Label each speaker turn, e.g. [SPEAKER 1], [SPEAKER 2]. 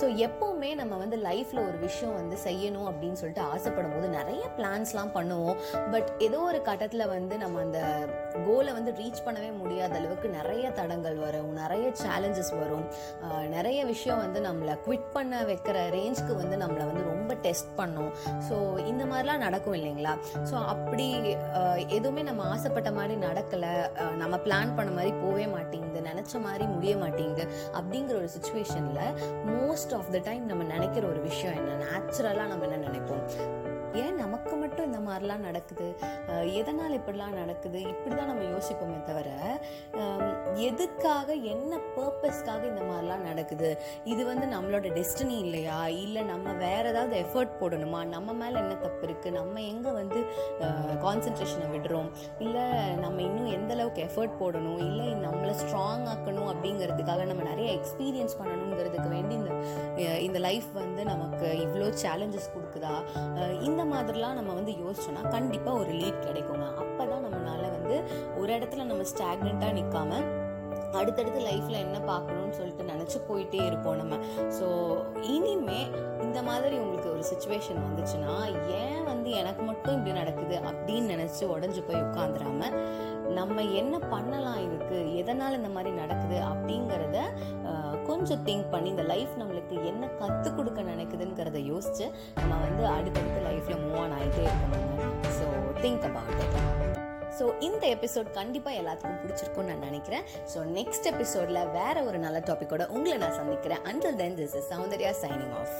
[SPEAKER 1] So எப்போவுமே நம்ம வந்து லைஃப்பில் ஒரு விஷயம் வந்து செய்யணும் அப்படின்னு சொல்லிட்டு ஆசைப்படும் போது நிறைய பிளான்ஸ்லாம் பண்ணுவோம். பட் ஏதோ ஒரு கட்டத்தில் வந்து நம்ம அந்த கோலை வந்து ரீச் பண்ணவே முடியாத அளவுக்கு நிறைய தடங்கள் வரும் நிறைய சேலஞ்சஸ் வரும். நிறைய விஷயம் வந்து நம்மளை குவிட் பண்ண வைக்கிற ரேஞ்ச்க்கு வந்து நம்மளை வந்து ரொம்ப டெஸ்ட் பண்ணும். ஸோ இந்த மாதிரிலாம் நடக்கும் இல்லைங்களா? ஸோ அப்படி எதுவுமே நம்ம ஆசைப்பட்ட மாதிரி நடக்கலை. நம்ம பிளான் பண்ண மாதிரி போகவே மாட்டேங்குது நினச்ச மாதிரி முடிய மாட்டேங்குது அப்படிங்கிற ஒரு சுச்சுவேஷனில் மோஸ்ட் ஆஃப் த டைம் நம்ம நினைக்கிற ஒரு விஷயம் என்ன? நேச்சுரலாக நம்ம என்ன நினைப்போம்? ஏன் நமக்கு மட்டும் இந்த மாதிரிலாம் நடக்குது? எதனால் இப்படிலாம் நடக்குது? இப்படி தான் நம்ம யோசிப்போமே தவிர எதுக்காக என்ன பர்பஸ்க்காக இந்த மாதிரிலாம் நடக்குது? இது வந்து நம்மளோட டெஸ்டினி இல்லையா? இல்லை நம்ம வேற ஏதாவது எஃபர்ட் போடணுமா? நம்ம மேலே என்ன தப்பு இருக்குது நம்ம எங்கே வந்து கான்சென்ட்ரேஷனை விடுறோம். இல்லை நம்ம இன்னும் எந்த அளவுக்கு எஃபர்ட் போடணும்? இல்லை நம்மளை ஸ்ட்ராங் ஆக்கணும் அப்படிங்கிறதுக்காக நம்ம நிறைய எக்ஸ்பீரியன்ஸ் பண்ணணுங்கிறதுக்கு வேண்டி இந்த இந்த லைஃப் வந்து நமக்கு இவ்வளோ சேலஞ்சஸ் கொடுக்குதா? இந்த மாதிரிலாம் நம்ம வந்து யோசிச்சோன்னா கண்டிப்பாக ஒரு லீட் கிடைக்குங்க அப்போ தான் நம்மளால வந்து ஒரு இடத்துல நம்ம ஸ்டாக்னண்ட்டாக நிற்காம அடுத்தடுத்து லைஃப்பில் என்ன பார்க்கணும்னு சொல்லிட்டு நினச்சி போயிட்டே இருப்போம் நம்ம. ஸோ இனிமே இந்த மாதிரி உங்களுக்கு ஒரு சுச்சுவேஷன் வந்துச்சுன்னா ஏன் எனக்கு மட்டும் இப்படி நடக்குது அப்படின்னு நினச்சி உடஞ்சி போய் உட்காந்துராம நம்ம என்ன பண்ணலாம் இதுக்கு? எதனால் இந்த மாதிரி நடக்குது அப்படிங்கிறத கொஞ்சம் திங்க் பண்ணி இந்த லைஃப் நம்மளுக்கு என்ன கற்றுக் கொடுக்க நினைக்குதுங்கிறத யோசிச்சு நம்ம வந்து அடுத்தடுத்து லைஃப்பில் மூவ் ஆன் ஆகிட்டே இருக்கணுங்க. So think about it so இந்த எபிசோட் கண்டிப்பாக எல்லாத்துக்கும் பிடிச்சிருக்கும்னு நான் நினைக்கிறேன். ஸோ நெக்ஸ்ட் எபிசோடில் வேற ஒரு நல்ல டாப்பிக்கோட உங்களை நான் சந்திக்கிறேன். Until then this is Soundarya signing off